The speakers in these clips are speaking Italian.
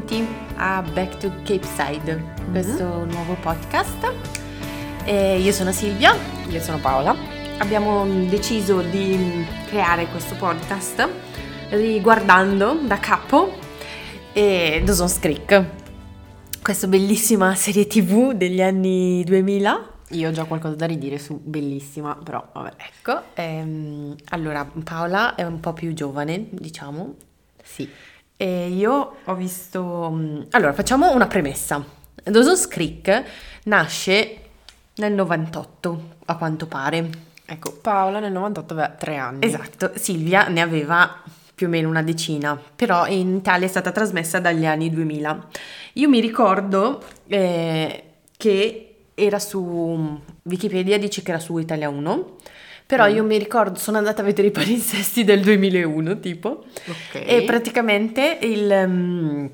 benvenuti a Back to Cape Side, questo nuovo podcast. Eh, io sono Silvia, Io sono Paola. abbiamo deciso di creare questo podcast riguardando da capo eh, Dawson's Creek, questa bellissima serie tv degli anni 2000. Io ho già qualcosa da ridire su bellissima, però vabbè. Ecco, ehm, allora Paola è un po' più giovane, diciamo, Sì. E io ho visto... mm, Allora, facciamo una premessa. Dawson's Creek nasce nel 98, a quanto pare. Ecco, Paola nel 98 aveva tre anni. Esatto, Silvia ne aveva più o meno una decina, però in Italia è stata trasmessa dagli anni 2000. Io mi ricordo eh, che era su Wikipedia, dice che era su Italia 1, però io mi ricordo, sono andata a vedere i palinsesti del 2001, tipo, Ok. e praticamente il, mm,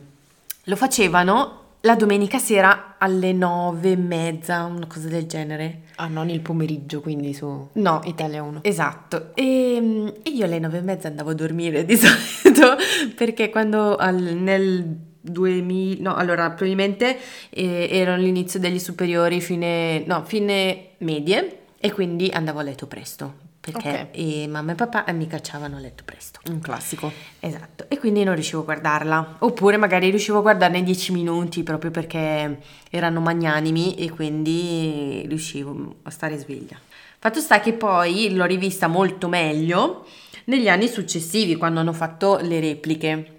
lo facevano la domenica sera alle nove e mezza, una cosa del genere. Ah, non il pomeriggio, quindi su No, Italia 1. Esatto, e, mm, e io alle nove e mezza andavo a dormire di solito perché quando al- nel 2000, no, allora probabilmente eh, ero all'inizio degli superiori, fine, no, fine medie e quindi andavo a letto presto perché Ok. eh, mamma e papà mi cacciavano a letto presto. Un classico. Esatto, e quindi non riuscivo a guardarla, oppure magari riuscivo a guardarne 10 minuti proprio perché erano magnanimi e quindi riuscivo a stare sveglia. Fatto sta che poi l'ho rivista molto meglio negli anni successivi, quando hanno fatto le repliche.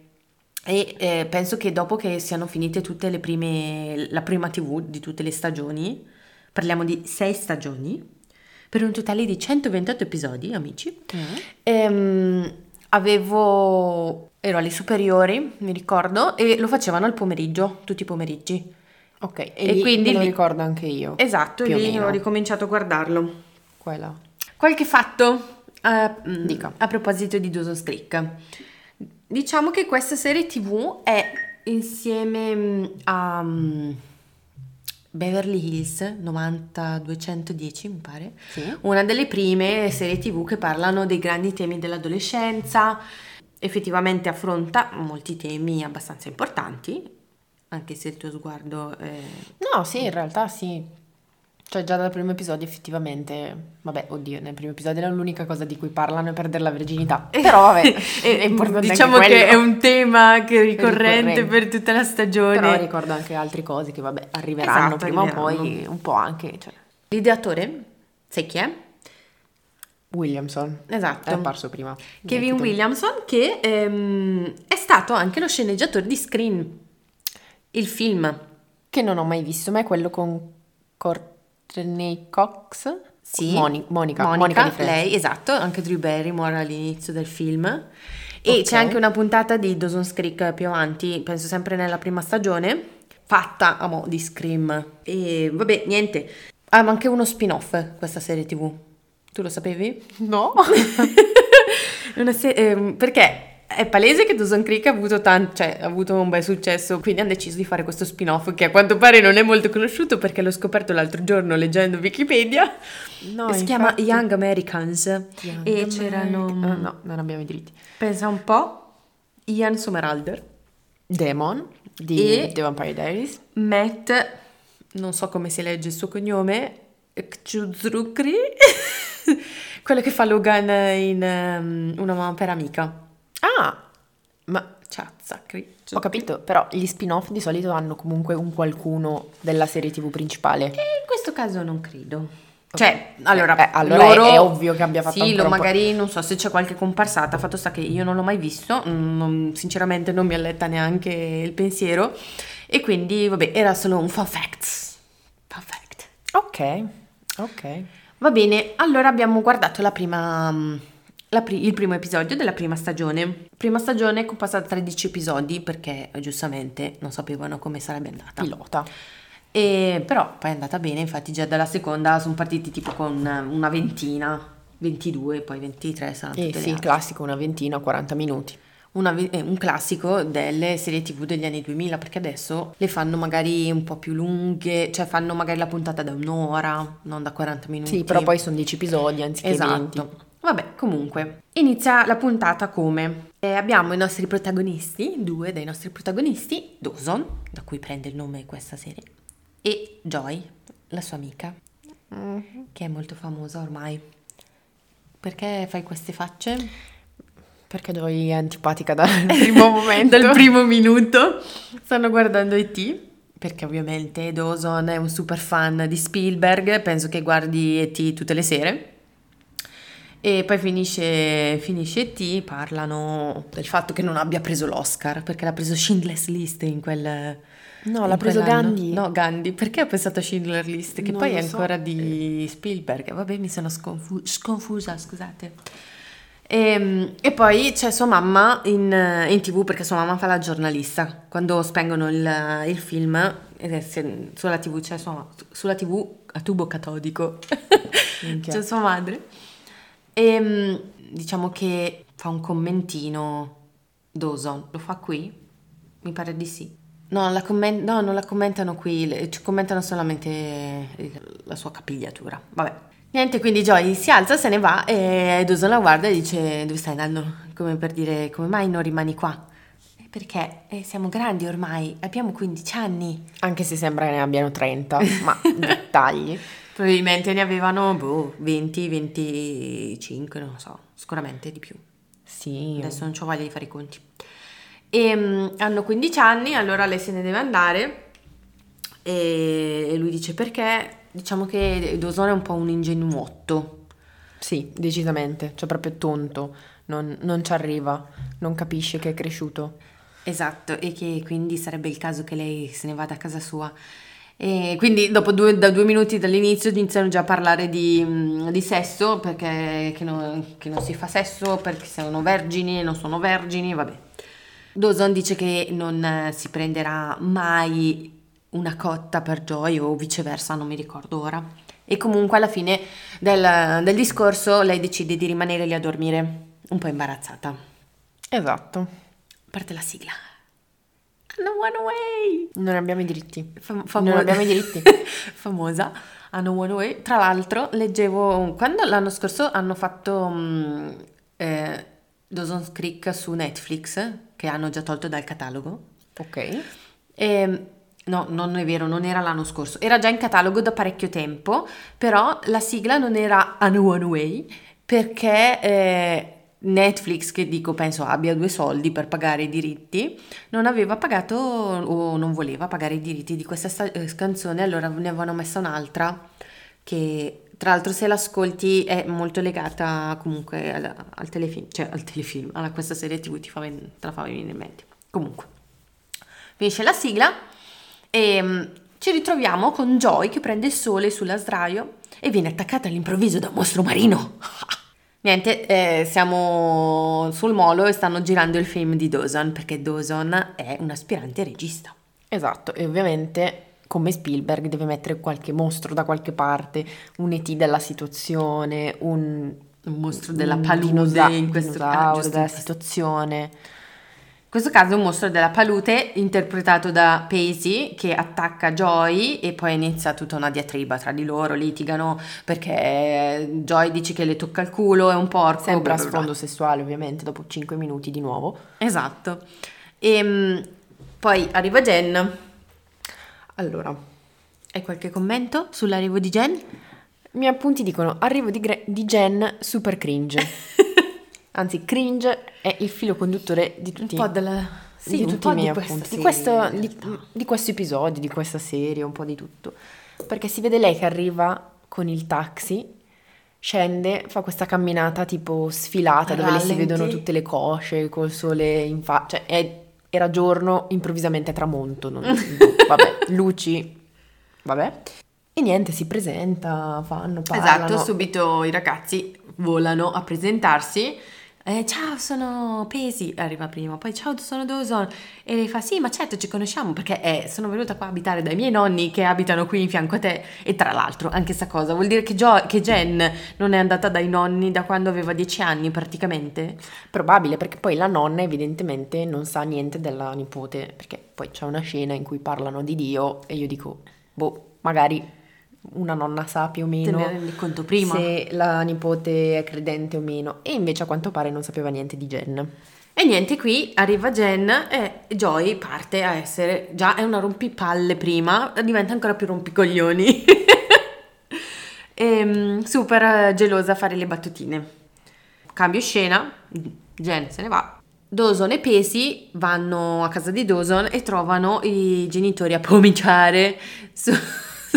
E eh, penso che dopo che siano finite tutte le prime, la prima TV di tutte le stagioni, parliamo di 6 stagioni, per un totale di 128 episodi, amici. Ehm, avevo, ero alle superiori, mi ricordo, e lo facevano al pomeriggio, tutti i pomeriggi. Ok, e, E quindi me lo lì- ricordo anche io. Esatto, o lì ho ricominciato a guardarlo. Quella. Qualche fatto eh, mm, Dica. a proposito di Dawson's Creek. Diciamo che questa serie TV è insieme mm, a mm, Beverly Hills 90210, mi pare, Sì. una delle prime serie TV che parlano dei grandi temi dell'adolescenza. Effettivamente affronta molti temi abbastanza importanti, anche se il tuo sguardo è No, sì, in realtà sì. Cioè già dal primo episodio effettivamente, vabbè, oddio, nel primo episodio era l'unica cosa di cui parlano è perdere la virginità. Però vabbè, è importante diciamo che è un tema che è ricorrente ricorrente. per tutta la stagione. Però ricordo anche altre cose che vabbè, arriveranno Esatto, prima o arriveranno. poi, un po' anche, cioè, L'ideatore, sai chi è? Williamson. Esatto. È apparso prima. Kevin Nel titolo. Williamson, che ehm, è stato anche lo sceneggiatore di Scream, il film. Che non ho mai visto, ma è quello con Courtney Cox? Sì. Moni- Monica. Monica, Monica lei, esatto, anche Drew Barrymore all'inizio del film. E Ok. c'è anche una puntata di Dawson's Creek più avanti, penso sempre nella prima stagione, fatta a mo' di Scream. E vabbè, niente. Ha anche uno spin-off questa serie TV. Tu lo sapevi? No? Se- ehm, perché è palese che Dawson Creek ha avuto, tan- cioè, ha avuto un bel successo, quindi hanno deciso di fare questo spin-off che a quanto pare non è molto conosciuto perché l'ho scoperto l'altro giorno leggendo Wikipedia. No, si chiama infatti. Young Americans Young e American- c'erano, Ah, no, non abbiamo i diritti. pensa un po', Ian Somerhalder, Demon di E- The Vampire Diaries. Matt, non so come si legge il suo cognome, Kchuzrukri, quello che fa Logan in ehm, Una mamma per amica. Ma Ciazacri. ho capito, però gli spin-off di solito hanno comunque un qualcuno della serie TV principale. E in questo caso non credo. Cioè, allora, Eh, allora loro- è- è ovvio che abbia fatto Sì, lo magari non so se c'è qualche comparsata, fatto sta che io non l'ho mai visto, non- sinceramente non mi alletta neanche il pensiero e quindi vabbè, era solo un fun fact. Fun fact. Ok, ok. Va bene, allora abbiamo guardato la prima, mm, pri- il primo episodio della prima stagione. Prima stagione composta da 13 episodi perché eh, giustamente non sapevano come sarebbe andata. Pilota. E, però poi è andata bene, infatti già dalla seconda sono partiti tipo con una ventina, 22, poi 23 saranno Eh tutte sì, classico, una ventina, 40 minuti. Una eh, un classico delle serie tv degli anni 2000 perché adesso le fanno magari un po' più lunghe, cioè fanno magari la puntata da un'ora, non da 40 minuti. Sì, però poi sono 10 episodi anziché 20. Vabbè, comunque, inizia la puntata come eh, abbiamo i nostri protagonisti, due dei nostri protagonisti, Dawson, da cui prende il nome questa serie, e Joy, la sua amica, Mm. che è molto famosa ormai. Perché fai queste facce? Perché Joy è antipatica dal primo momento. Dal primo minuto stanno guardando E.T. Perché ovviamente Dawson è un super fan di Spielberg, penso che guardi E.T. tutte le sere. E poi finisce, finisce E.T., parlano del fatto che non abbia preso l'Oscar, perché l'ha preso Schindler's List in quel... No, in l'ha preso quell'anno. Gandhi. No, Gandhi. Perché ho pensato a Schindler's List? Che Non poi è so. ancora di Spielberg. Vabbè, mi sono sconfu- sconfusa, scusate. E, e poi c'è sua mamma in, in tv perché sua mamma fa la giornalista. Quando spengono il, il film, sulla tv c'è sua sulla tv a tubo catodico Minchia. c'è sua madre. E mm, diciamo che fa un commentino Dawson. Lo fa qui? Mi pare di sì. No, la commen- no, non la commentano qui, le- ci commentano solamente il- la sua capigliatura. Vabbè. Niente, quindi Joy si alza, se ne va e Dawson la guarda e dice dove stai andando? Come per dire come mai non rimani qua? "Eh, Perché eh, siamo grandi ormai, abbiamo 15 anni. Anche se sembra che ne abbiano 30, ma dettagli. Probabilmente ne avevano boh, 20, 25, non lo so, sicuramente di più. Sì. Adesso non ho voglia di fare i conti. E, mm, hanno 15 anni, allora lei se ne deve andare e, lui dice perché diciamo che Dawson è un po' un ingenuotto. Sì, decisamente, cioè proprio tonto, non, non ci arriva, non capisce che è cresciuto. Esatto, e che quindi sarebbe il caso che lei se ne vada a casa sua. E quindi dopo due, da due minuti dall'inizio iniziano già a parlare di, mm, di sesso, perché che non, che non si fa sesso, perché sono vergini, non sono vergini, vabbè. Dawson dice che non eh, si prenderà mai una cotta per Joy o viceversa, non mi ricordo ora. E comunque alla fine del, del discorso lei decide di rimanere lì a dormire, un po' imbarazzata. Esatto, Parte la sigla. No One Away! non abbiamo i diritti. Fam- Non abbiamo i diritti. famosa a No One Away. Tra l'altro, leggevo quando l'anno scorso hanno fatto mm, eh, Dawson's Creek su Netflix, che hanno già tolto dal catalogo. Ok. E, no, non è vero, non era l'anno scorso, era già in catalogo da parecchio tempo, però la sigla non era A No One Way perché eh, Netflix, che dico penso abbia due soldi per pagare i diritti, non aveva pagato o non voleva pagare i diritti di questa sta- eh, canzone, allora ne avevano messa un'altra che tra l'altro se l'ascolti è molto legata comunque al, al telefilm, cioè al telefilm, a questa serie tv ti fa ven- te la fa venire in mente. Comunque, finisce la sigla e mm, ci ritroviamo con Joy che prende il sole sulla sdraio e viene attaccata all'improvviso da un mostro marino. Niente, eh, siamo sul molo e stanno girando il film di Dawson perché Dawson è un aspirante regista. Esatto, e ovviamente come Spielberg deve mettere qualche mostro da qualche parte, un ET della situazione, un, Un mostro della palude dinosa- in questo dinosauro ah, della situazione. In questo caso è un mostro della palude interpretato da Pacey che attacca Joy e poi inizia tutta una diatriba tra di loro, litigano perché Joy dice che le tocca il culo, è un porco. Sempre bla a bla bla. sfondo sessuale, ovviamente, dopo 5 minuti di nuovo. Esatto. E poi arriva Jen. Allora, Hai qualche commento sull'arrivo di Jen? i miei appunti dicono arrivo di, Gre- di Jen super cringe. Anzi, cringe è il filo conduttore di tutti, Un po' della... Sì, di tutti i miei di appunti. Di questo, di, di questo episodio, di questa serie, un po' di tutto. Perché si vede lei che arriva con il taxi, scende, fa questa camminata tipo sfilata dove le si vedono tutte le cosce col sole in faccia. Cioè, è- era giorno, improvvisamente è tramonto. non- vabbè, luci, vabbè. E niente, si presenta, fanno, parlano. Esatto, subito i ragazzi volano a presentarsi. Eh, ciao, sono Pesi, arriva prima, poi ciao, sono Dawson. E lei fa, sì, ma certo ci conosciamo perché eh, sono venuta qua a abitare dai miei nonni che abitano qui in fianco a te. E tra l'altro, anche sta cosa, vuol dire che, Jo- che Jen non è andata dai nonni da quando aveva dieci anni praticamente? Probabile perché poi la nonna evidentemente non sa niente della nipote, perché poi c'è una scena in cui parlano di Dio e io dico, boh, magari una nonna sa più o meno. Se la nipote è credente o meno. E invece a quanto pare non sapeva niente di Jen. E niente, qui arriva Jen e Joy parte a essere, già è una rompipalle prima, diventa ancora più rompicoglioni. e, mm, super gelosa a fare le battutine. Cambio scena, Jen se ne va. Dawson e Pesi vanno a casa di Dawson e trovano i genitori a pomiciare su,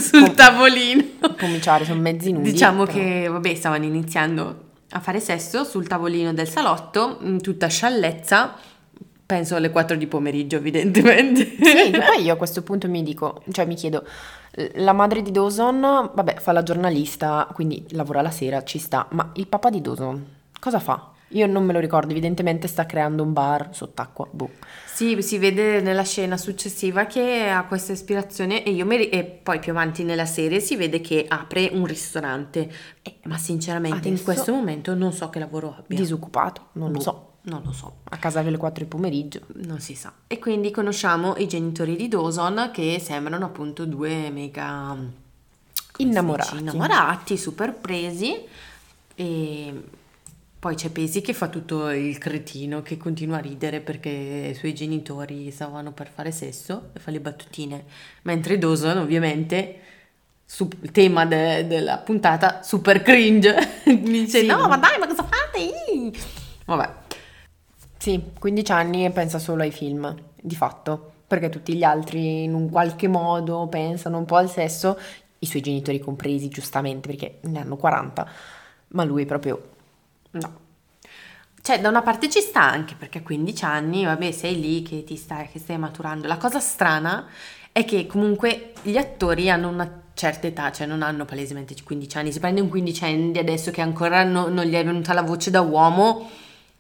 sul Pom- tavolino. Cominciare, sono mezzi nudi. Diciamo però- che, vabbè, stavano iniziando a fare sesso sul tavolino del salotto, in tutta sciallezza, penso alle 4 di pomeriggio, evidentemente. Sì, poi io a questo punto mi dico, cioè mi chiedo, la madre di Dawson, vabbè, fa la giornalista, quindi lavora la sera, ci sta, ma il papà di Dawson cosa fa? Io non me lo ricordo, evidentemente sta creando un bar sott'acqua, boh. Sì, si vede nella scena successiva che ha questa ispirazione e, ri- e poi più avanti nella serie si vede che apre un ristorante. Eh, ma sinceramente in Adesso- questo momento non so che lavoro abbia. Disoccupato, non lo Boh, so, Non lo so. a casa alle 4 di pomeriggio. Non si sa. E quindi conosciamo i genitori di Dawson che sembrano appunto due mega Innamorati. dice? innamorati, super presi. E poi c'è Pesi che fa tutto il cretino che continua a ridere perché i suoi genitori stavano per fare sesso e fa le battutine. Mentre Dawson, ovviamente, su- tema de- della puntata, super cringe. Dice: Sì. No, ma dai, ma cosa fate? Ih!" Vabbè. Sì, 15 anni e pensa solo ai film, di fatto, perché tutti gli altri in un qualche modo pensano un po' al sesso, i suoi genitori compresi, giustamente, perché ne hanno 40, ma lui proprio no. Cioè, da una parte ci sta anche perché a 15 anni, vabbè, sei lì che ti stai, che stai maturando. La cosa strana è che comunque gli attori hanno una certa età, cioè non hanno palesemente 15 anni. Si prende un quindicenne di adesso che ancora no- non gli è venuta la voce da uomo,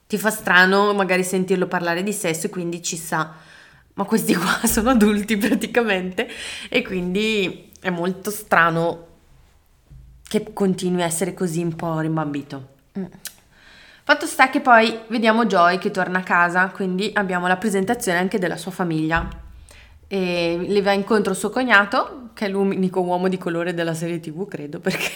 ti fa strano magari sentirlo parlare di sesso quindi ci sa. Ma questi qua sono adulti praticamente e quindi è molto strano che continui a essere così un po' rimbambito. Fatto sta che poi vediamo Joy che torna a casa, quindi abbiamo la presentazione anche della sua famiglia. E le va incontro suo cognato, che è l'unico uomo di colore della serie TV, credo, perché,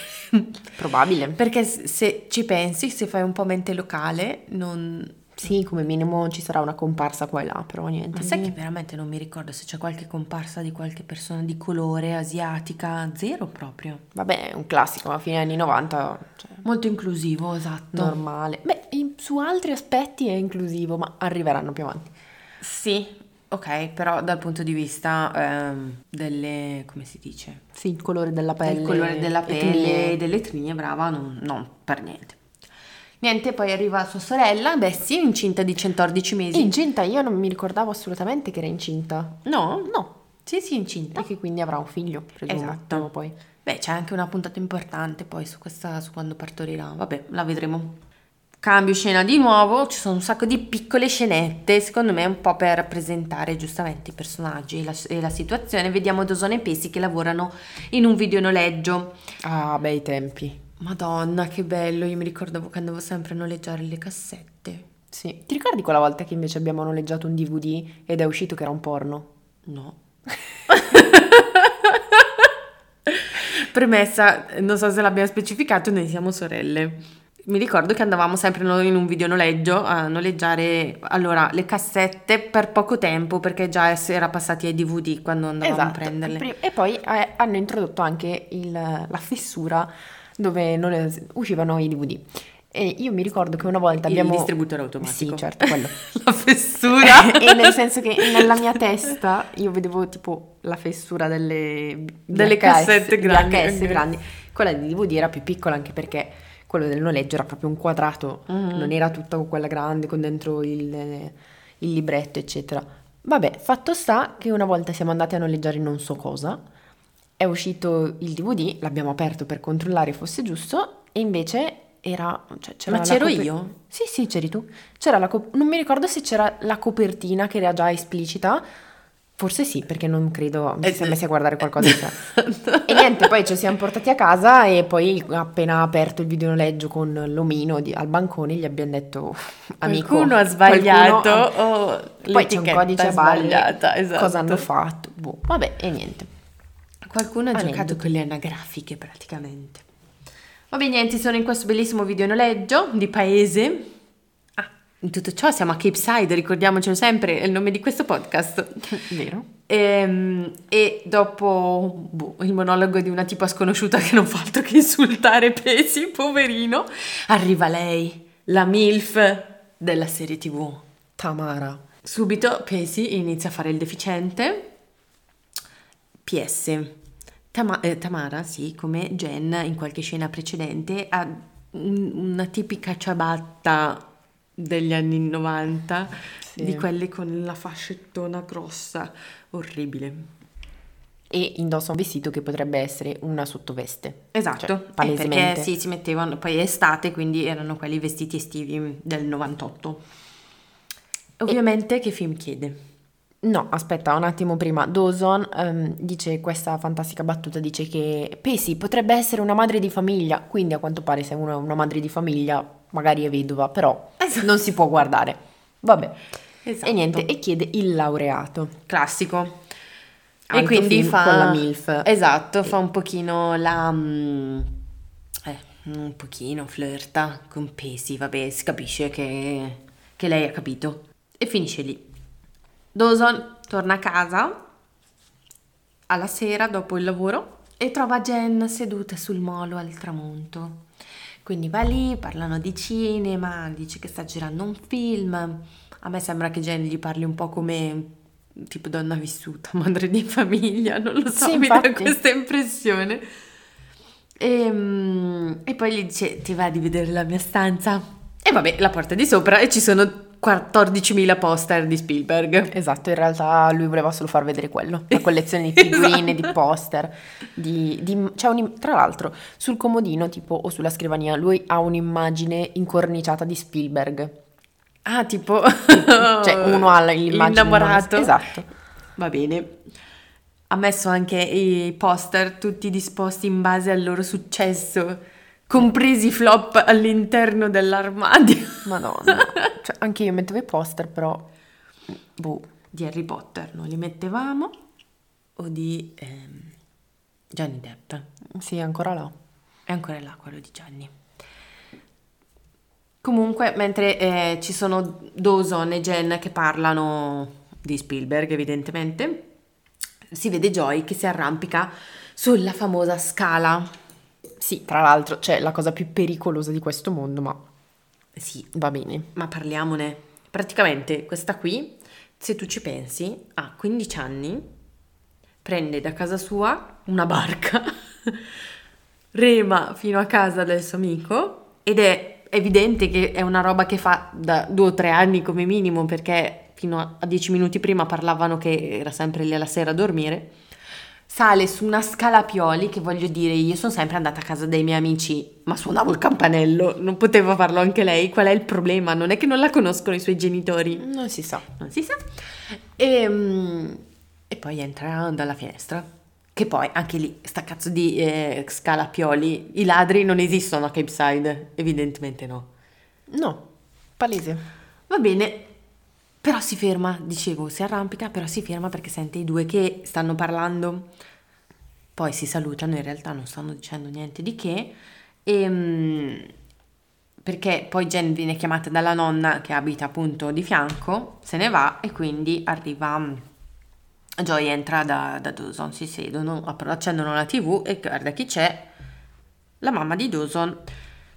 Probabile. perché se- se ci pensi, se fai un po' mente locale, non... Sì, come minimo ci sarà una comparsa qua e là, però niente. Ma sai che veramente non mi ricordo se c'è qualche comparsa di qualche persona di colore asiatica, zero proprio. Vabbè, è un classico, a fine anni 90, cioè, Molto inclusivo, esatto. normale. Beh, su altri aspetti è inclusivo, ma arriveranno più avanti. Sì, ok, però dal punto di vista ehm, delle, come si dice? Sì, il colore della pelle. il colore della pelle etnie. e delle etnie, brava, non, non, per niente. Niente, poi arriva sua sorella, Bessie, incinta di 114 mesi. Incinta, io non mi ricordavo assolutamente che era incinta. no? No, Sì, sì, incinta. e che quindi avrà un figlio, presumo. Esatto. poi. Beh, c'è anche una puntata importante poi su questa, su quando partorirà. Vabbè, la vedremo. Cambio scena di nuovo, ci sono un sacco di piccole scenette, secondo me un po' per presentare giustamente i personaggi e la, e la situazione. Vediamo Dosone e Pesi che lavorano in un videonoleggio. Ah, bei tempi. Madonna, che bello, io mi ricordavo che andavo sempre a noleggiare le cassette. Sì. Ti ricordi quella volta che invece abbiamo noleggiato un DVD ed è uscito che era un porno? No. Premessa, non so se l'abbiamo specificato, noi siamo sorelle. Mi ricordo che andavamo sempre noi in un videonoleggio a noleggiare allora le cassette per poco tempo perché già si era passati ai DVD quando andavamo a prenderle. E poi eh, hanno introdotto anche il- la fessura dove non uscivano i DVD. E io mi ricordo che una volta Il abbiamo... distributore automatico. Sì, certo, quello. La fessura. e nel senso che nella mia testa io vedevo tipo la fessura delle, Delle VHS cassette grandi, VHS ok. grandi. Quella di DVD era più piccola anche perché quello del noleggio era proprio un quadrato, Mhm. non era tutta quella grande con dentro il, il libretto, eccetera. Vabbè, fatto sta che una volta siamo andati a noleggiare non so cosa, è uscito il DVD, l'abbiamo aperto per controllare fosse giusto e invece era... Cioè, c'era Ma c'ero coper- io? Sì, sì, c'eri tu. C'era la cop- non mi ricordo se c'era la copertina che era già esplicita. Forse sì, perché non credo mi Eh, si sia messi a guardare qualcosa di strano. E niente, poi ci siamo portati a casa e poi appena aperto il videonoleggio con l'omino di- al bancone gli abbiamo detto amico, Qualcuno ha sbagliato qualcuno ha- o Poi c'è un codice a sbagliata, esatto. cosa hanno fatto? Boh, vabbè, e niente. Qualcuno ha Aneddoto. giocato con le anagrafiche praticamente. Vabbè, niente, sono in questo bellissimo video noleggio di paese. Ah, in tutto ciò siamo a Cape Side, ricordiamocelo sempre, è il nome di questo podcast. Vero? Ehm, E, dopo boh, il monologo di una tipa sconosciuta che non fa altro che insultare Pesi, poverino, arriva lei, la MILF della serie TV. Tamara. Subito Pesi inizia a fare il deficiente. PS. Tama- eh, Tamara, sì, come Jen in qualche scena precedente, ha un- una tipica ciabatta degli anni 90, Sì. di quelle con la fascettona grossa, orribile. E indossa un vestito che potrebbe essere una sottoveste. Esatto, Cioè, eh, palesemente. perché sì, si mettevano, poi è estate, quindi erano quelli vestiti estivi del 98. Ovviamente che film chiede? No, aspetta un attimo prima. Dawson ehm, dice questa fantastica battuta, dice che Pesi potrebbe essere una madre di famiglia, quindi a quanto pare se uno è una madre di famiglia magari è vedova, però Esatto. non si può guardare. Vabbè. Esatto. E niente, e chiede il laureato. classico. e Altro quindi fa con la MILF. Esatto, fa un pochino la mm, eh, un pochino flirta con Pesi, vabbè, si capisce che, che lei ha capito e finisce lì. Dawson torna a casa alla sera dopo il lavoro e trova Jen seduta sul molo al tramonto. Quindi va lì, parlano di cinema, dice che sta girando un film. A me sembra che Jen gli parli un po' come tipo donna vissuta, madre di famiglia, non lo so, Sì, mi dà questa impressione. E, mm, e poi gli dice, ti va di vedere la mia stanza? E vabbè, la porta di sopra e ci sono 14.000 poster di Spielberg. Esatto, in realtà lui voleva solo far vedere quello, la collezione di figurine, Esatto. di poster, di, di- un- tra l'altro sul comodino tipo o sulla scrivania lui ha un'immagine incorniciata di Spielberg, Ah, tipo... cioè uno ha l'immagine Innamorato. esatto, Va bene. Ha messo anche i poster tutti disposti in base al loro successo, compresi i flop all'interno dell'armadio madonna, cioè anche io mettevo i poster però, boh, di Harry Potter. Non li mettevamo o di ehm, Johnny Depp. sì ancora là, È ancora là quello di Gianni. Comunque, mentre eh, ci sono Dawson e Jen che parlano di Spielberg, evidentemente, si vede Joy che si arrampica sulla famosa scala. sì tra l'altro c'è la cosa più pericolosa di questo mondo ma Sì, va bene, ma parliamone. Praticamente questa qui, se tu ci pensi, ha 15 anni, prende da casa sua una barca, rema fino a casa del suo amico ed è evidente che è una roba che fa da due o tre anni come minimo perché fino a- a dieci minuti prima parlavano che era sempre lì alla sera a dormire. Sale su una scala a pioli che voglio dire, io sono sempre andata a casa dei miei amici, ma suonavo il campanello, non poteva farlo anche lei. Qual è il problema? Non è che non la conoscono i suoi genitori, non si sa, non si sa. E, mm, e poi entra dalla finestra. Che poi anche lì, sta cazzo di eh, scala a pioli, i ladri non esistono a Cape Side, evidentemente no. no, palese, Va bene, però si ferma, dicevo, si arrampica, però si ferma perché sente i due che stanno parlando. Poi si salutano, in realtà non stanno dicendo niente di che. E, perché poi Jen viene chiamata dalla nonna che abita appunto di fianco, se ne va e quindi arriva mm, Joy entra da, da Dawson, si sedono, accendono la tv e guarda chi c'è, la mamma di Dawson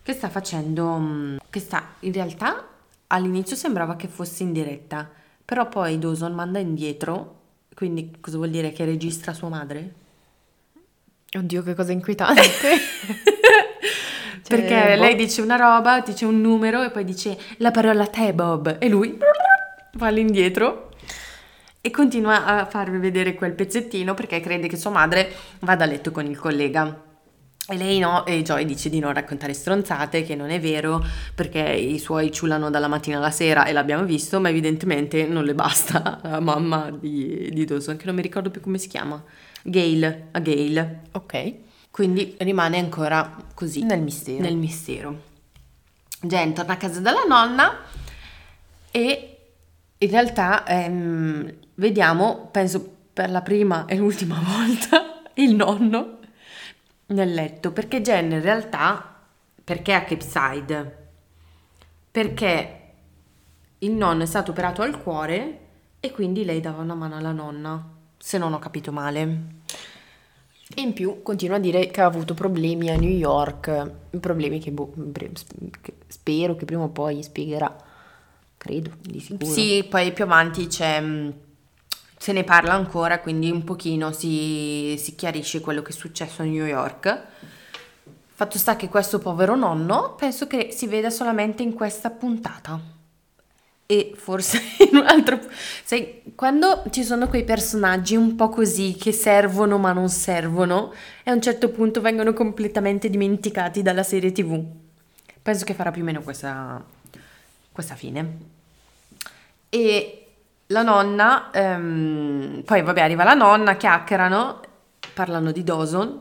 che sta facendo, mm, che sta in realtà all'inizio sembrava che fosse in diretta, però poi Dawson manda indietro, quindi cosa vuol dire che registra sua madre? oddio che cosa inquietante, Cioè, Perché boh. lei dice una roba, dice un numero e poi dice la parola te Bob e lui va all'indietro e continua a farvi vedere quel pezzettino perché crede che sua madre vada a letto con il collega. E lei no, e Joy dice di non raccontare stronzate, che non è vero, perché i suoi ciulano dalla mattina alla sera e l'abbiamo visto, ma evidentemente non le basta la mamma di, di Dawson, che non mi ricordo più come si chiama. Gail, a Gail. ok, Quindi rimane ancora così nel mistero. nel mistero. Jen torna a casa dalla nonna e in realtà ehm, vediamo, penso per la prima e l'ultima volta, il nonno nel letto, perché Jen in realtà, perché a Capeside? Perché il nonno è stato operato al cuore e quindi lei dava una mano alla nonna, se non ho capito male. E in più continua a dire che ha avuto problemi a New York, problemi che, boh, che spero che prima o poi spiegherà, credo, di sicuro. Sì, poi più avanti c'è, se ne parla ancora, quindi un pochino si, si chiarisce quello che è successo a New York. Fatto sta che questo povero nonno penso che si veda solamente in questa puntata e forse in un altro... Sai, quando ci sono quei personaggi un po' così che servono ma non servono e a un certo punto vengono completamente dimenticati dalla serie tv. Penso che farà più o meno questa, questa fine. E la nonna, ehm, poi vabbè arriva la nonna, chiacchierano, parlano di Dawson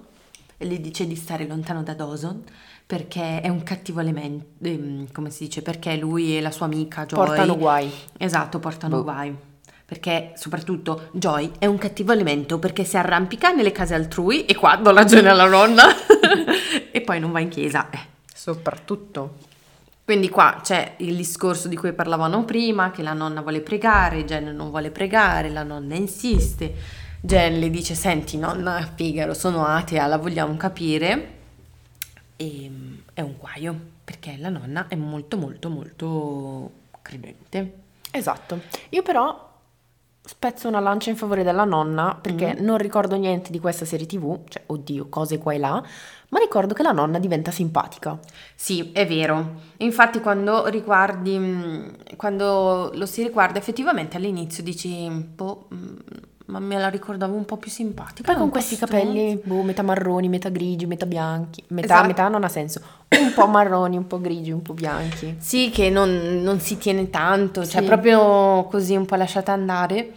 e le dice di stare lontano da Dawson perché è un cattivo elemento, ehm, come si dice, perché lui e la sua amica Joy... Portano guai. Esatto, portano boh. guai. Perché soprattutto Joy è un cattivo elemento perché si arrampica nelle case altrui e qua do ragione alla nonna e poi non va in chiesa. Eh. Soprattutto. Quindi qua c'è il discorso di cui parlavamo prima, che la nonna vuole pregare, Jen non vuole pregare, la nonna insiste. Jen le dice, senti nonna Figaro, sono atea, la vogliamo capire e ehm, è un guaio perché la nonna è molto molto molto credente. Esatto. Io però spezzo una lancia in favore della nonna perché mm. non ricordo niente di questa serie tv, cioè oddio, cose qua e là, ma ricordo che la nonna diventa simpatica. Sì, è vero. Infatti quando riguardi, mm, quando lo si riguarda effettivamente all'inizio dici, boh, mm, ma me la ricordavo un po' più simpatica. Poi con questi capelli, boh, metà marroni, metà grigi, metà bianchi. Metà, esatto. metà non ha senso. Un po' marroni, un po' grigi, un po' bianchi. Sì, che non, non si tiene tanto, cioè proprio così un po' lasciata andare.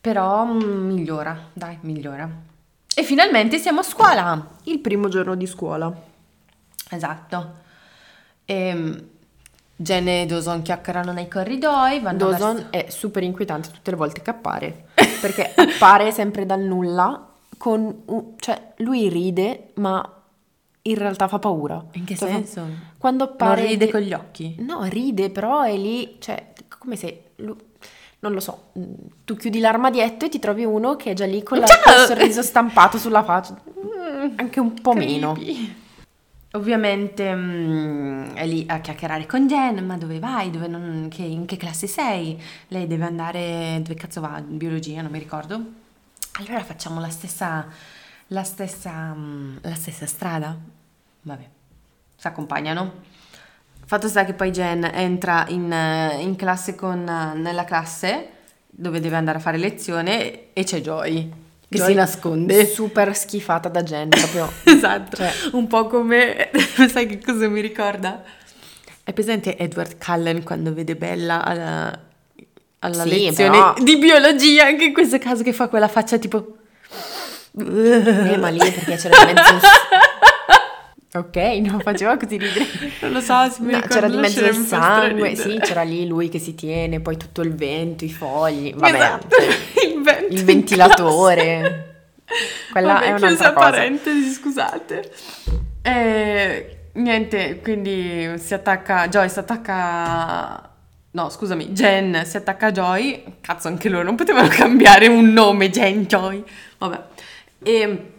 Però mm, migliora, dai, migliora. E finalmente siamo a scuola. Il primo giorno di scuola. Esatto. E ehm, Jen e Dawson chiacchierano nei corridoi. Dawson verso... è super inquietante tutte le volte che appare, perché appare sempre dal nulla, con un... cioè lui ride, ma in realtà fa paura. In che cioè, senso? Quando appare... Non ride con gli occhi? No, ride, però è lì, cioè, come se... Non lo so, tu chiudi l'armadietto e ti trovi uno che è già lì con la, il sorriso stampato sulla faccia. Anche un po' Creepy. meno. Ovviamente mh, è lì a chiacchierare con Jen, ma dove vai? Dove non, che, in che classe sei? Lei deve andare, dove cazzo va? In biologia, non mi ricordo. Allora facciamo la stessa, la stessa, la stessa strada. Vabbè, si accompagnano. Fatto sta che poi Jen entra in, in classe con, nella classe dove deve andare a fare lezione e c'è Joy che Joy si nasconde. Super schifata da Jen, proprio. esatto, cioè. un po' come, sai che cosa mi ricorda? È presente Edward Cullen quando vede Bella alla, alla sì, lezione però... di biologia, anche in questo caso che fa quella faccia tipo... Eh, ma lì perché c'era mezzo... Ok, non faceva così ridere. Non lo so, se mi no, c'era di mezzo il sangue, sì, c'era lì lui che si tiene, poi tutto il vento, i fogli, vabbè, esatto. cioè, il, vento il ventilatore. Quella vabbè, è un'altra cosa. parentesi, scusate. Eh, niente, quindi si attacca, Joy si attacca... No, scusami, Jen si attacca a Joy. Cazzo, anche loro non potevano cambiare un nome, Jen, Joy. Vabbè. E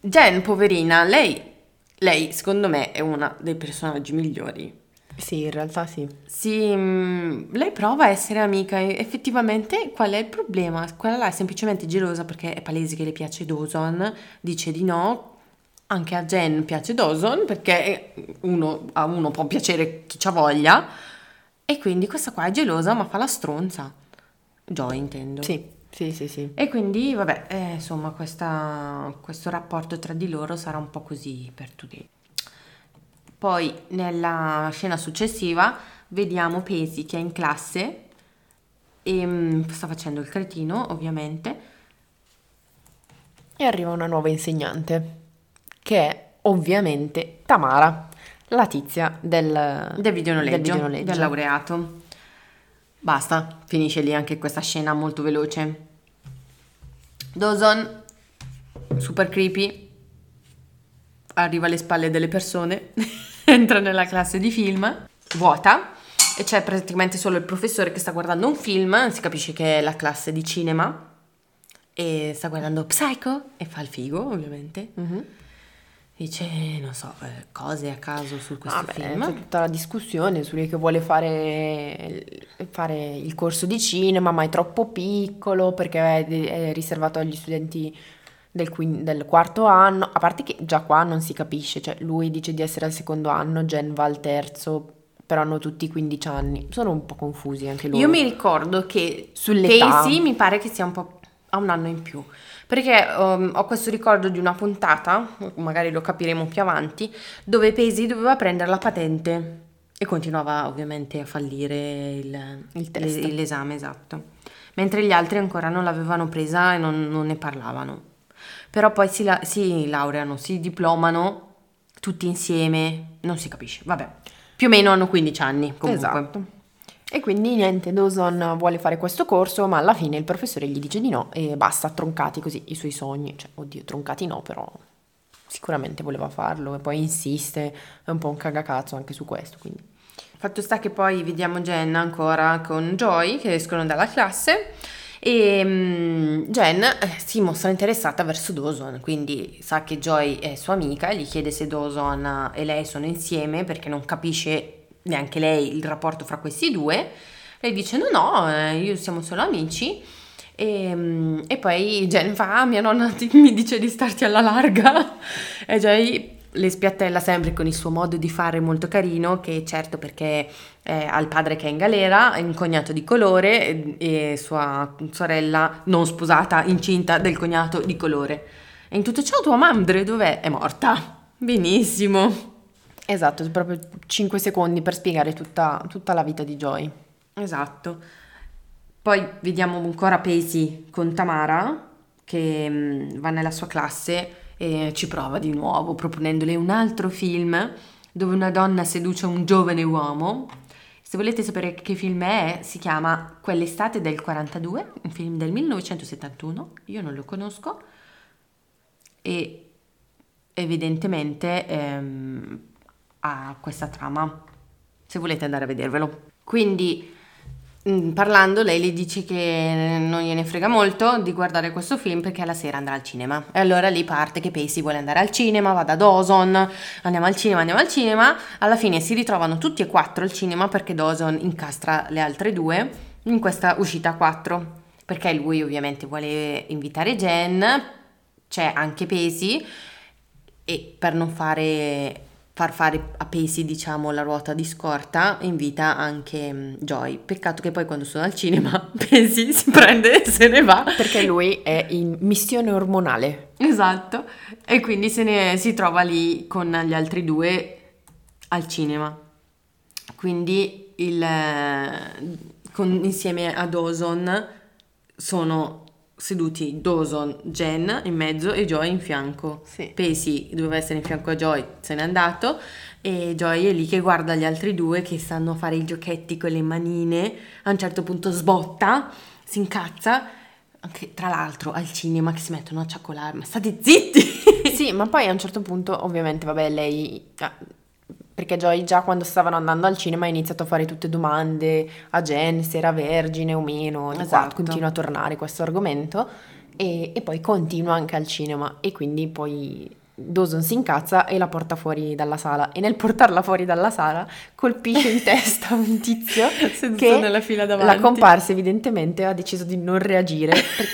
Jen, poverina, lei lei, secondo me, è una dei personaggi migliori. Sì, in realtà sì. Sì, mm, lei prova a essere amica effettivamente qual è il problema? Quella là è semplicemente gelosa perché è palese che le piace Dawson, dice di no. Anche a Jen piace Dawson perché uno, a uno può piacere chi c'ha voglia e quindi questa qua è gelosa ma fa la stronza. Joy intendo. Sì. Sì, sì, sì. E quindi, vabbè, eh, insomma, questa, questo rapporto tra di loro sarà un po' così per tutti. Poi, nella scena successiva, vediamo Pesi che è in classe e um, sta facendo il cretino, ovviamente. E arriva una nuova insegnante, che è ovviamente Tamara, la tizia del, del videonoleggio, del, videonoleggio. del laureato. Basta, finisce lì anche questa scena molto veloce. Dawson super creepy, arriva alle spalle delle persone, entra nella classe di film, vuota, e c'è praticamente solo il professore che sta guardando un film, si capisce che è la classe di cinema, e sta guardando Psycho, e fa il figo ovviamente. Mhm. Dice, non so, eh, cose a caso su questo Vabbè, film. c'è tutta la discussione su lui che vuole fare, fare il corso di cinema, ma è troppo piccolo perché è, è riservato agli studenti del, quin- del quarto anno. A parte che già qua non si capisce, cioè lui dice di essere al secondo anno, Jen va al terzo, però hanno tutti 15 anni. Sono un po' confusi anche loro. Io mi ricordo che Sull'età. Casey mi pare che sia un po' a un anno in più. Perché um, ho questo ricordo di una puntata, magari lo capiremo più avanti, dove Pesi doveva prendere la patente e continuava ovviamente a fallire il, Il test. le- l'esame, esatto. Mentre gli altri ancora non l'avevano presa e non, non ne parlavano. Però poi si, la- si laureano, si diplomano tutti insieme, non si capisce, vabbè. Più o meno hanno 15 anni comunque. Esatto. E quindi niente, Dawson vuole fare questo corso, ma alla fine il professore gli dice di no e basta, troncati così i suoi sogni. Cioè, oddio, troncati no, però sicuramente voleva farlo e poi insiste, è un po' un cagacazzo anche su questo, quindi... Fatto sta che poi vediamo Jen ancora con Joy che escono dalla classe e mm, Jen eh, si mostra interessata verso Dawson, quindi sa che Joy è sua amica e gli chiede se Dawson e lei sono insieme perché non capisce neanche lei il rapporto fra questi due. Lei dice no no, eh, io siamo solo amici. E, mm, e poi Jen fa, ah, mia nonna ti- mi dice di starti alla larga. E Joy le spiattella sempre con il suo modo di fare molto carino, che certo perché ha il padre che è in galera, è un cognato di colore e, e sua sorella non sposata, incinta del cognato di colore. E in tutto ciò tua madre dov'è? È morta. Benissimo. Esatto, proprio 5 secondi per spiegare tutta, tutta la vita di Joy. Esatto. Poi vediamo ancora Pesi con Tamara che mm, va nella sua classe e ci prova di nuovo proponendole un altro film dove una donna seduce un giovane uomo. Se volete sapere che film è, si chiama Quell'estate del 42, un film del 1971, io non lo conosco e evidentemente ehm, ha questa trama, se volete andare a vedervelo. Quindi Mm, parlando, lei le dice che non gliene frega molto di guardare questo film perché alla sera andrà al cinema. E allora lì parte che Pacey vuole andare al cinema, va da Dawson, andiamo al cinema, andiamo al cinema. Alla fine si ritrovano tutti e quattro al cinema perché Dawson incastra le altre due in questa uscita a quattro. Perché lui ovviamente vuole invitare Jen, c'è anche Pacey e per non fare far fare a Pacey, diciamo, la ruota di scorta, invita anche mm, Joy. Peccato che poi quando sono al cinema Pacey si prende e se ne va. Perché lui è in missione ormonale. Esatto, e quindi se ne si trova lì con gli altri due al cinema. Quindi il, eh, con- insieme a Dawson sono seduti Dawson, Jen in mezzo e Joy in fianco. Sì. Pacey doveva essere in fianco a Joy, se n'è andato e Joy è lì che guarda gli altri due che stanno a fare i giochetti con le manine. A un certo punto sbotta, si incazza. Anche tra l'altro al cinema che si mettono a ciaccolare, ma state zitti! Sì, ma poi a un certo punto, ovviamente, vabbè, lei... Perché Joy già quando stavano andando al cinema ha iniziato a fare tutte domande a Jen se era vergine o meno, di qua Esatto. continua a tornare questo argomento e, e poi continua anche al cinema e quindi poi Dawson si incazza e la porta fuori dalla sala e nel portarla fuori dalla sala colpisce in testa un tizio che nella fila la davanti. comparsa evidentemente ha deciso di non reagire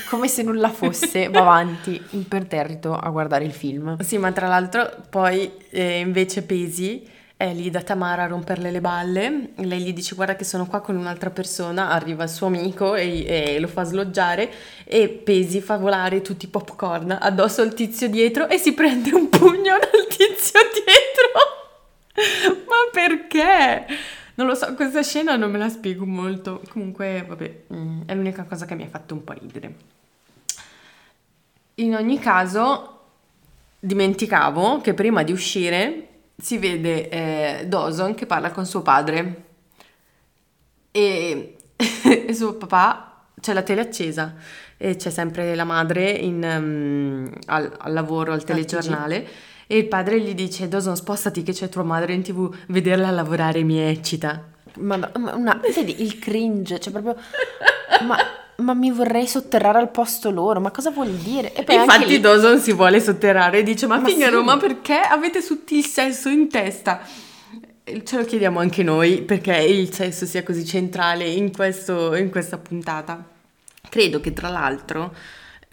come se nulla fosse va avanti imperterrito a guardare il film. Sì, ma tra l'altro poi eh, invece Pesi è lì da Tamara a romperle le balle, lei gli dice guarda che sono qua con un'altra persona, arriva il suo amico e, e lo fa sloggiare e Pesi fa volare tutti i popcorn addosso al tizio dietro e si prende un pugno dal tizio dietro. Ma perché? Non lo so, questa scena non me la spiego molto. Comunque, vabbè, mm, è l'unica cosa che mi ha fatto un po' ridere. In ogni caso, dimenticavo che prima di uscire si vede eh, Dawson che parla con suo padre e, e suo papà c'è la tele accesa e c'è sempre la madre in, um, al, al, lavoro, al telegiornale. E il padre gli dice: Dawson, spostati che c'è tua madre in tv, vederla lavorare mi eccita. Ma, ma una, vedi il cringe, cioè proprio. ma, ma, mi vorrei sotterrare al posto loro, ma cosa vuol dire? E poi infatti lì... Dawson si vuole sotterrare e dice: Ma, ma figliano, sì. ma perché avete tutti il sesso in testa? Ce lo chiediamo anche noi perché il sesso sia così centrale in, questo, in questa puntata. Credo che tra l'altro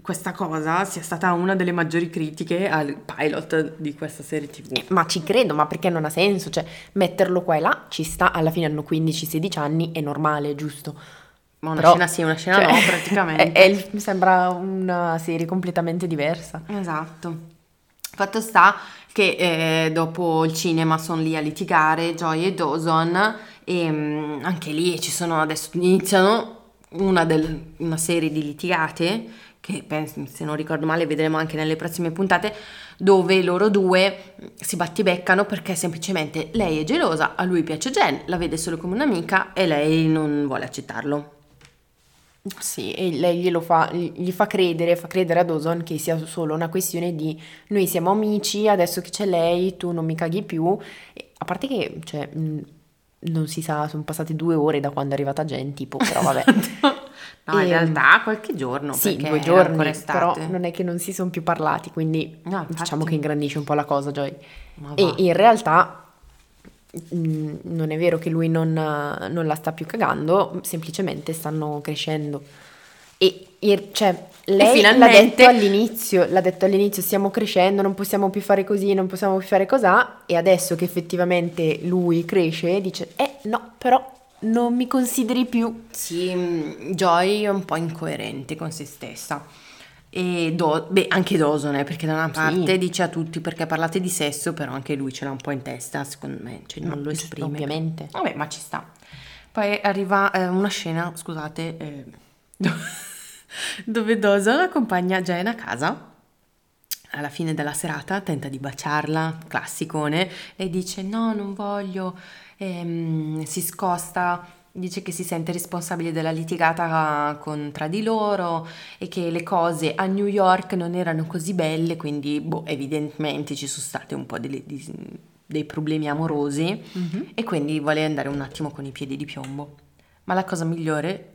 questa cosa sia stata una delle maggiori critiche al pilot di questa serie tv. Eh, ma ci credo, ma perché non ha senso? Cioè, metterlo qua e là ci sta, alla fine hanno 15-16 anni, è normale, giusto? Ma una Però, scena sì, una scena cioè, no, praticamente. È, è, mi sembra una serie completamente diversa. Esatto. Fatto sta che eh, dopo il cinema sono lì a litigare Joy e Dawson e mh, mm, anche lì ci sono adesso iniziano una, del, una serie di litigate che penso, se non ricordo male vedremo anche nelle prossime puntate, dove loro due si battibeccano perché semplicemente lei è gelosa, a lui piace Jen, la vede solo come un'amica e lei non vuole accettarlo. Sì, e lei glielo fa, gli fa credere, fa credere a Dawson che sia solo una questione di noi siamo amici, adesso che c'è lei tu non mi caghi più. E, a parte che, cioè, non si sa, sono passate due ore da quando è arrivata Jen, tipo, però vabbè. no, in e, realtà qualche giorno. Sì, due giorni, però non è che non si sono più parlati, quindi no, diciamo che ingrandisce un po' la cosa, Joy. E in realtà non è vero che lui non, non, la sta più cagando, semplicemente stanno crescendo. E, e cioè, lei l'ha detto all'inizio, l'ha detto all'inizio, stiamo crescendo, non possiamo più fare così, non possiamo più fare cos'ha, e adesso che effettivamente lui cresce, dice, eh no, però non mi consideri più. Sì, mm, Joy è un po' incoerente con se stessa. E Do- beh, anche Dawson, eh, perché da una parte sì. dice a tutti perché parlate di sesso, però anche lui ce l'ha un po' in testa, secondo me, cioè non lo esprime. Ovviamente. Vabbè, ma ci sta. Poi arriva eh, una scena, scusate, eh, dove Dawson accompagna Jen a casa. Alla fine della serata tenta di baciarla, classicone, e dice no, non voglio, ehm, si scosta, dice che si sente responsabile della litigata con, tra di loro e che le cose a New York non erano così belle, quindi boh, evidentemente ci sono stati un po' delle, dei problemi amorosi mm-hmm. e quindi vuole andare un attimo con i piedi di piombo. Ma la cosa migliore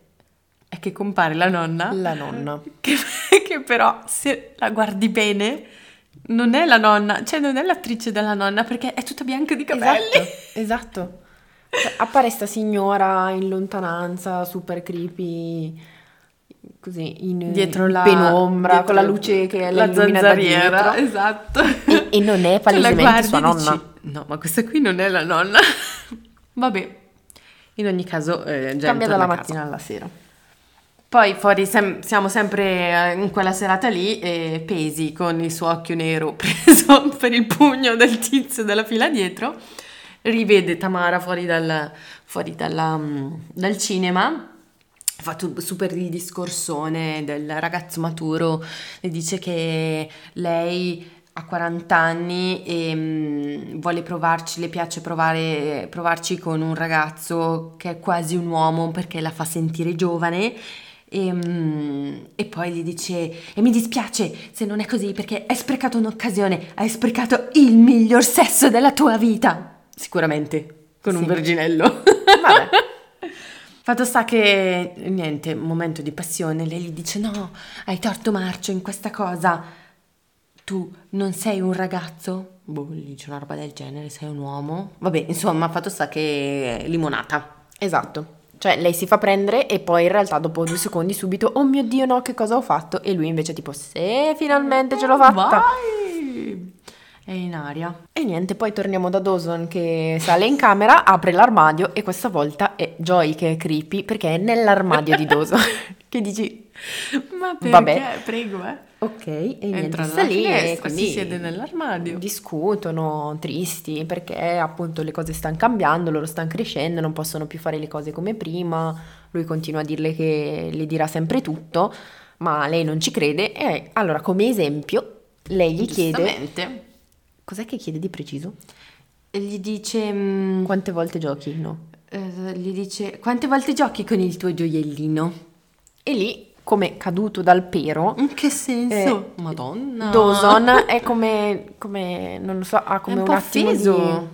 è che compare la nonna. La nonna. Che, che però se la guardi bene non è la nonna, cioè non è l'attrice della nonna perché è tutta bianca di capelli. Esatto, esatto. Cioè, appare sta signora in lontananza, super creepy, così in, dietro la penombra, dietro con la luce che la illumina da dietro. Esatto. E, e non è palesemente sua nonna. Dici, no, ma questa qui non è la nonna. Vabbè, in ogni caso... Eh, Cambia dalla mattina alla sera. Poi fuori sem- siamo sempre eh, in quella serata lì e Pesi con il suo occhio nero preso per il pugno del tizio della fila dietro rivede Tamara fuori dal, fuori dalla, mm, dal cinema fa super il discorsone del ragazzo maturo le dice che lei ha 40 anni e um, vuole provarci, le piace provare, provarci con un ragazzo che è quasi un uomo perché la fa sentire giovane e, um, e, poi gli dice: E mi dispiace se non è così perché hai sprecato un'occasione, hai sprecato il miglior sesso della tua vita. Sicuramente, con sì. un verginello. Vabbè. Fatto sta che, niente, momento di passione, lei gli dice: No, hai torto marcio in questa cosa. Tu non sei un ragazzo? Boh, gli dice una roba del genere, sei un uomo. Vabbè, insomma, fatto sta che limonata. Esatto. Cioè, lei si fa prendere e poi in realtà dopo due secondi subito, oh mio Dio no, che cosa ho fatto? E lui invece tipo, se finalmente ce l'ho fatta. Vai! È in aria. E niente, poi torniamo da Dawson che sale in camera, apre l'armadio e questa volta è Joy che è creepy perché è nell'armadio di Dawson. che dici... Ma perché? Vabbè. Prego, eh. Ok, e niente, sta lì e si siede nell'armadio. Discutono, tristi, perché appunto le cose stanno cambiando, loro stanno crescendo, non possono più fare le cose come prima, lui continua a dirle che le dirà sempre tutto, ma lei non ci crede e allora come esempio lei gli chiede... Cos'è che chiede di preciso? Gli dice... Mm, Quante volte giochi? No. Eh, gli dice... Quante volte giochi con il tuo gioiellino? E lì, come caduto dal pero, In che senso? Eh, Madonna. Dawson è come, come, non lo so, ha come È un un, attimo di...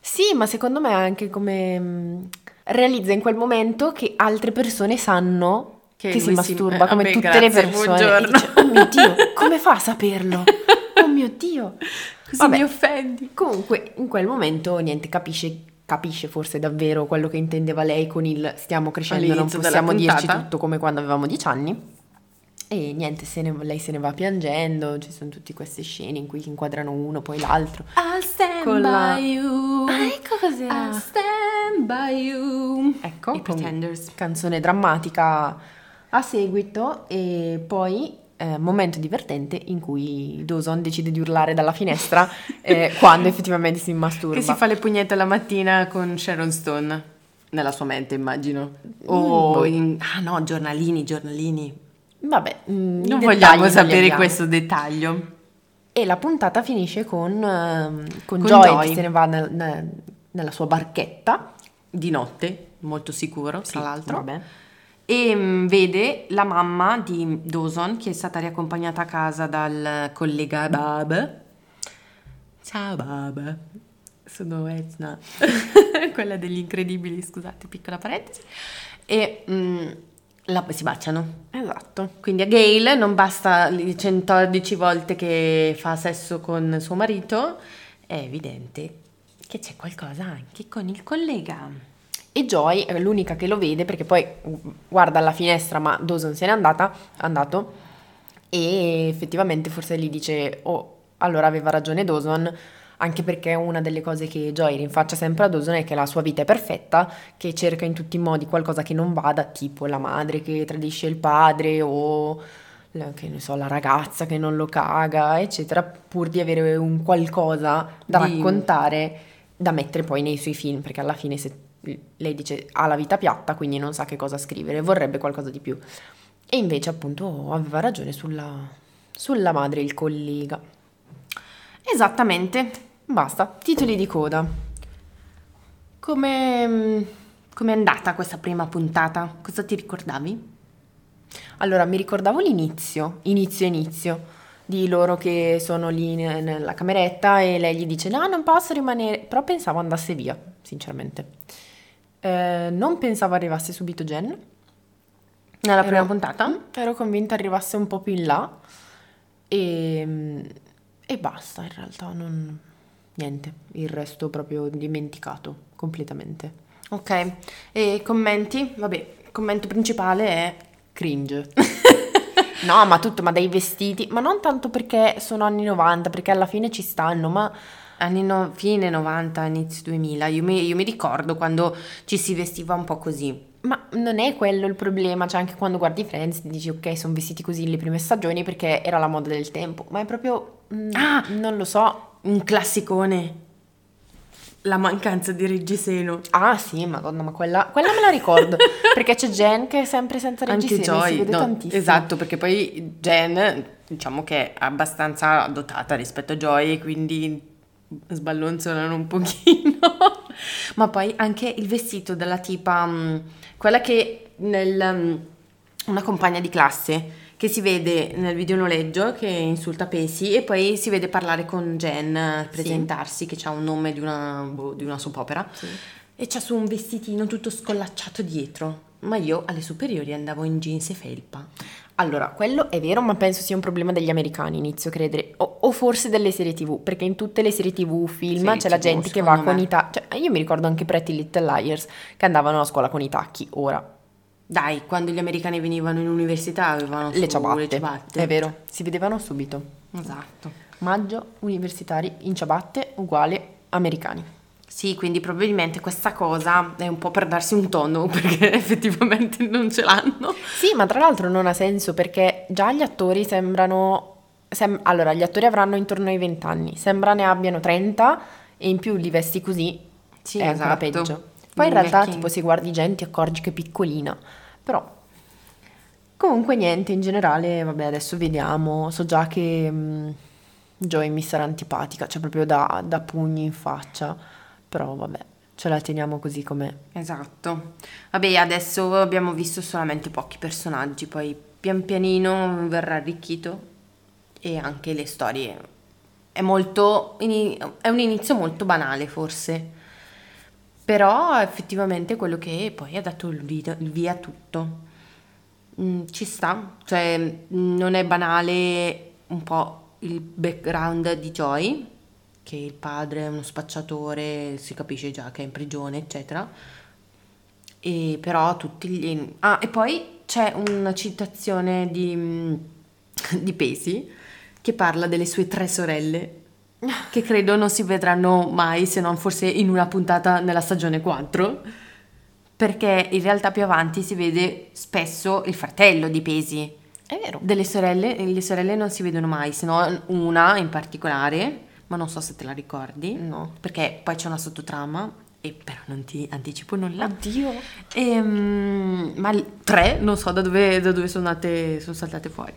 Sì, ma secondo me anche come... mh, realizza in quel momento che altre persone sanno Che che, si lui si- masturba, eh, come vabbè, tutte le grazie, persone. E buongiorno. dice, oh mio Dio, come fa a saperlo? Oh mio Dio. Così Vabbè. mi offendi. Comunque, in quel momento, niente, capisce, capisce forse davvero quello che intendeva lei con il stiamo crescendo, non All'inizio possiamo dirci tutto come quando avevamo dieci anni. E niente, se ne- lei se ne va piangendo, ci sono tutte queste scene in cui inquadrano uno, poi l'altro. I'll stand Con la- by you. Ah, ecco cos'era. I'll stand by you. Ecco, I Pretenders. canzone drammatica a seguito e poi eh, momento divertente in cui Dawson decide di urlare dalla finestra eh, quando effettivamente si masturba. Che si fa le pugnette la mattina con Sharon Stone. Nella sua mente, immagino. O boh. in... Ah no, giornalini, giornalini. Vabbè, mm, i Non vogliamo li sapere questo dettaglio. E la puntata finisce con, ehm, con Con Joy, Joy. che se ne va nel- nel- nella sua barchetta. Di notte, molto sicuro, tra l'altro. Vabbè. E mm, vede la mamma di Dawson che è stata riaccompagnata a casa dal collega Bab. Ciao Bab. Sono Etna, quella degli incredibili, scusate, piccola parentesi. E mm, la- si baciano. Esatto. Quindi a Gail non basta le 114 volte che fa sesso con suo marito, è evidente che c'è qualcosa anche con il collega. E Joy è l'unica che lo vede perché poi guarda alla finestra, ma Dawson se n'è andata, andato e effettivamente forse gli dice, oh, allora aveva ragione Dawson, anche perché una delle cose che Joy rinfaccia sempre a Dawson è che la sua vita è perfetta, che cerca in tutti i modi qualcosa che non vada, tipo la madre che tradisce il padre o che ne so, la ragazza che non lo caga, eccetera, pur di avere un qualcosa da Di- raccontare da mettere poi nei suoi film, perché alla fine se lei dice ha la vita piatta, quindi non sa che cosa scrivere, vorrebbe qualcosa di più. E invece appunto aveva ragione sulla, sulla madre, il collega. Esattamente. Basta, titoli di coda. Come com'è andata questa prima puntata? Cosa ti ricordavi? Allora, mi ricordavo l'inizio, inizio inizio, di loro che sono lì ne- nella cameretta e lei gli dice no, non posso rimanere, però pensavo andasse via, sinceramente. Eh, non pensavo arrivasse subito Jen, Nella Ero- prima puntata? Mm, Ero convinta arrivasse un po' più in là e, e basta in realtà, non, niente, il resto proprio dimenticato completamente. Ok. E commenti? Vabbè, il commento principale è Cringe. No, ma tutto, ma dai vestiti, ma non tanto perché sono anni 90, perché alla fine ci stanno, ma anni no- fine 90, inizio 2000. Io mi, io mi ricordo quando ci si vestiva un po' così. Ma non è quello il problema, cioè anche quando guardi Friends ti dici ok, sono vestiti così le prime stagioni perché era la moda del tempo, ma è proprio... mm, Ah! non lo so. Un classicone. La mancanza di reggiseno. Ah sì, madonna, ma quella, quella me la ricordo, perché c'è Jen che è sempre senza Anche reggiseno, si Joy, vede no, tantissimo. esatto, perché poi Jen, diciamo che è abbastanza dotata rispetto a Joy quindi sballonzolano un pochino. Ma poi anche il vestito della tipa, mm, quella che nel, mm, una compagna di classe che si vede nel videonoleggio che insulta Pesi e poi si vede parlare con Jen, presentarsi, che ha un nome di una, boh, di una soap opera. Sì. E c'ha su un vestitino tutto scollacciato dietro. Ma io alle superiori andavo in jeans e felpa. Allora, quello è vero, ma penso sia un problema degli americani, inizio a credere, o, o forse delle serie tv, perché in tutte le serie tv, film, Serie c'è la gente che va secondo con me. i tacchi, cioè io mi ricordo anche Pretty Little Liars che andavano a scuola con i tacchi, ora Dai, quando gli americani venivano in università avevano le su ciabatte, le ciabatte. è vero, si vedevano subito. Esatto. Maggio, universitari in ciabatte, uguale americani. Sì, quindi probabilmente questa cosa è un po' per darsi un tono, perché effettivamente non ce l'hanno. Sì, ma tra l'altro non ha senso perché già gli attori sembrano... sem- allora, gli attori avranno intorno ai 20 anni, sembra ne abbiano 30 e in più li vesti così, Sì, è ancora esatto. peggio. Poi in realtà vecchi- tipo se guardi gente accorgi che è piccolina, però... Comunque niente, in generale, vabbè, adesso vediamo, so già che mm, Joy mi sarà antipatica, cioè proprio da, da pugni in faccia, però vabbè. ce la teniamo così com'è. Esatto. Vabbè, adesso abbiamo visto solamente pochi personaggi, poi pian pianino verrà arricchito e anche le storie. È molto è un inizio molto banale forse. Però effettivamente quello che poi ha dato il via, a tutto. Mm, ci sta, cioè non è banale un po' il background di Joy, che il padre è uno spacciatore, si capisce già che è in prigione, eccetera. E però tutti gli... Ah, e poi c'è una citazione di, di Pesi che parla delle sue tre sorelle che credo non si vedranno mai se non forse in una puntata nella stagione 4 perché in realtà più avanti si vede spesso il fratello di Pesi. È vero. Delle sorelle le sorelle non si vedono mai se non una in particolare ma non so se te la ricordi. No. Perché poi c'è una sottotrama, e però non ti anticipo nulla. Oddio. E, um, ma tre, non so da dove, da dove sono, andate, sono saltate fuori.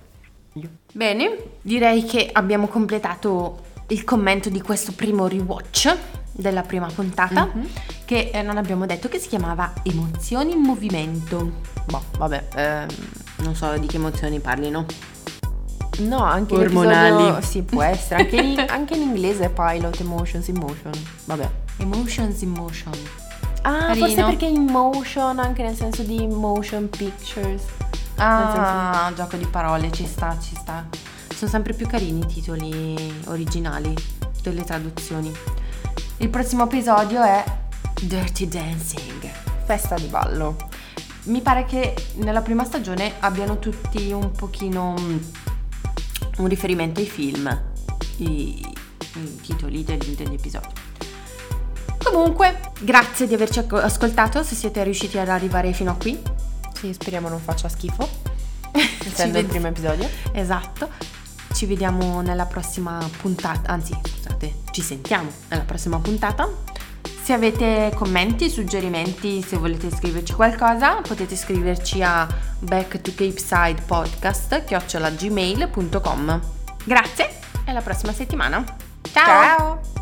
Io. Bene, direi che abbiamo completato il commento di questo primo rewatch della prima puntata, mm-hmm. che eh, non abbiamo detto che si chiamava Emozioni in movimento. Boh, vabbè, ehm, non so di che emozioni parlino. No, anche ormonali. Sì, può essere. Anche in, anche in inglese è pilot, emotions in motion. Vabbè. Emotions in motion. Ah, Carino. forse perché in motion, anche nel senso di motion pictures. Ah, senso... gioco di parole, ci sta, ci sta. Sono sempre più carini i titoli originali delle traduzioni. Il prossimo episodio è Dirty Dancing. Festa di ballo. Mi pare che nella prima stagione abbiano tutti un pochino un riferimento ai film, i, i titoli degli, degli episodi. Comunque, grazie di averci ascoltato, se siete riusciti ad arrivare fino a qui. Sì, speriamo non faccia schifo. Essendo ved- il primo episodio. Esatto. Ci vediamo nella prossima puntata, anzi, scusate, ci sentiamo nella prossima puntata. Se avete commenti, suggerimenti, se volete scriverci qualcosa, potete scriverci a back to. Grazie e alla prossima settimana. Ciao! Ciao.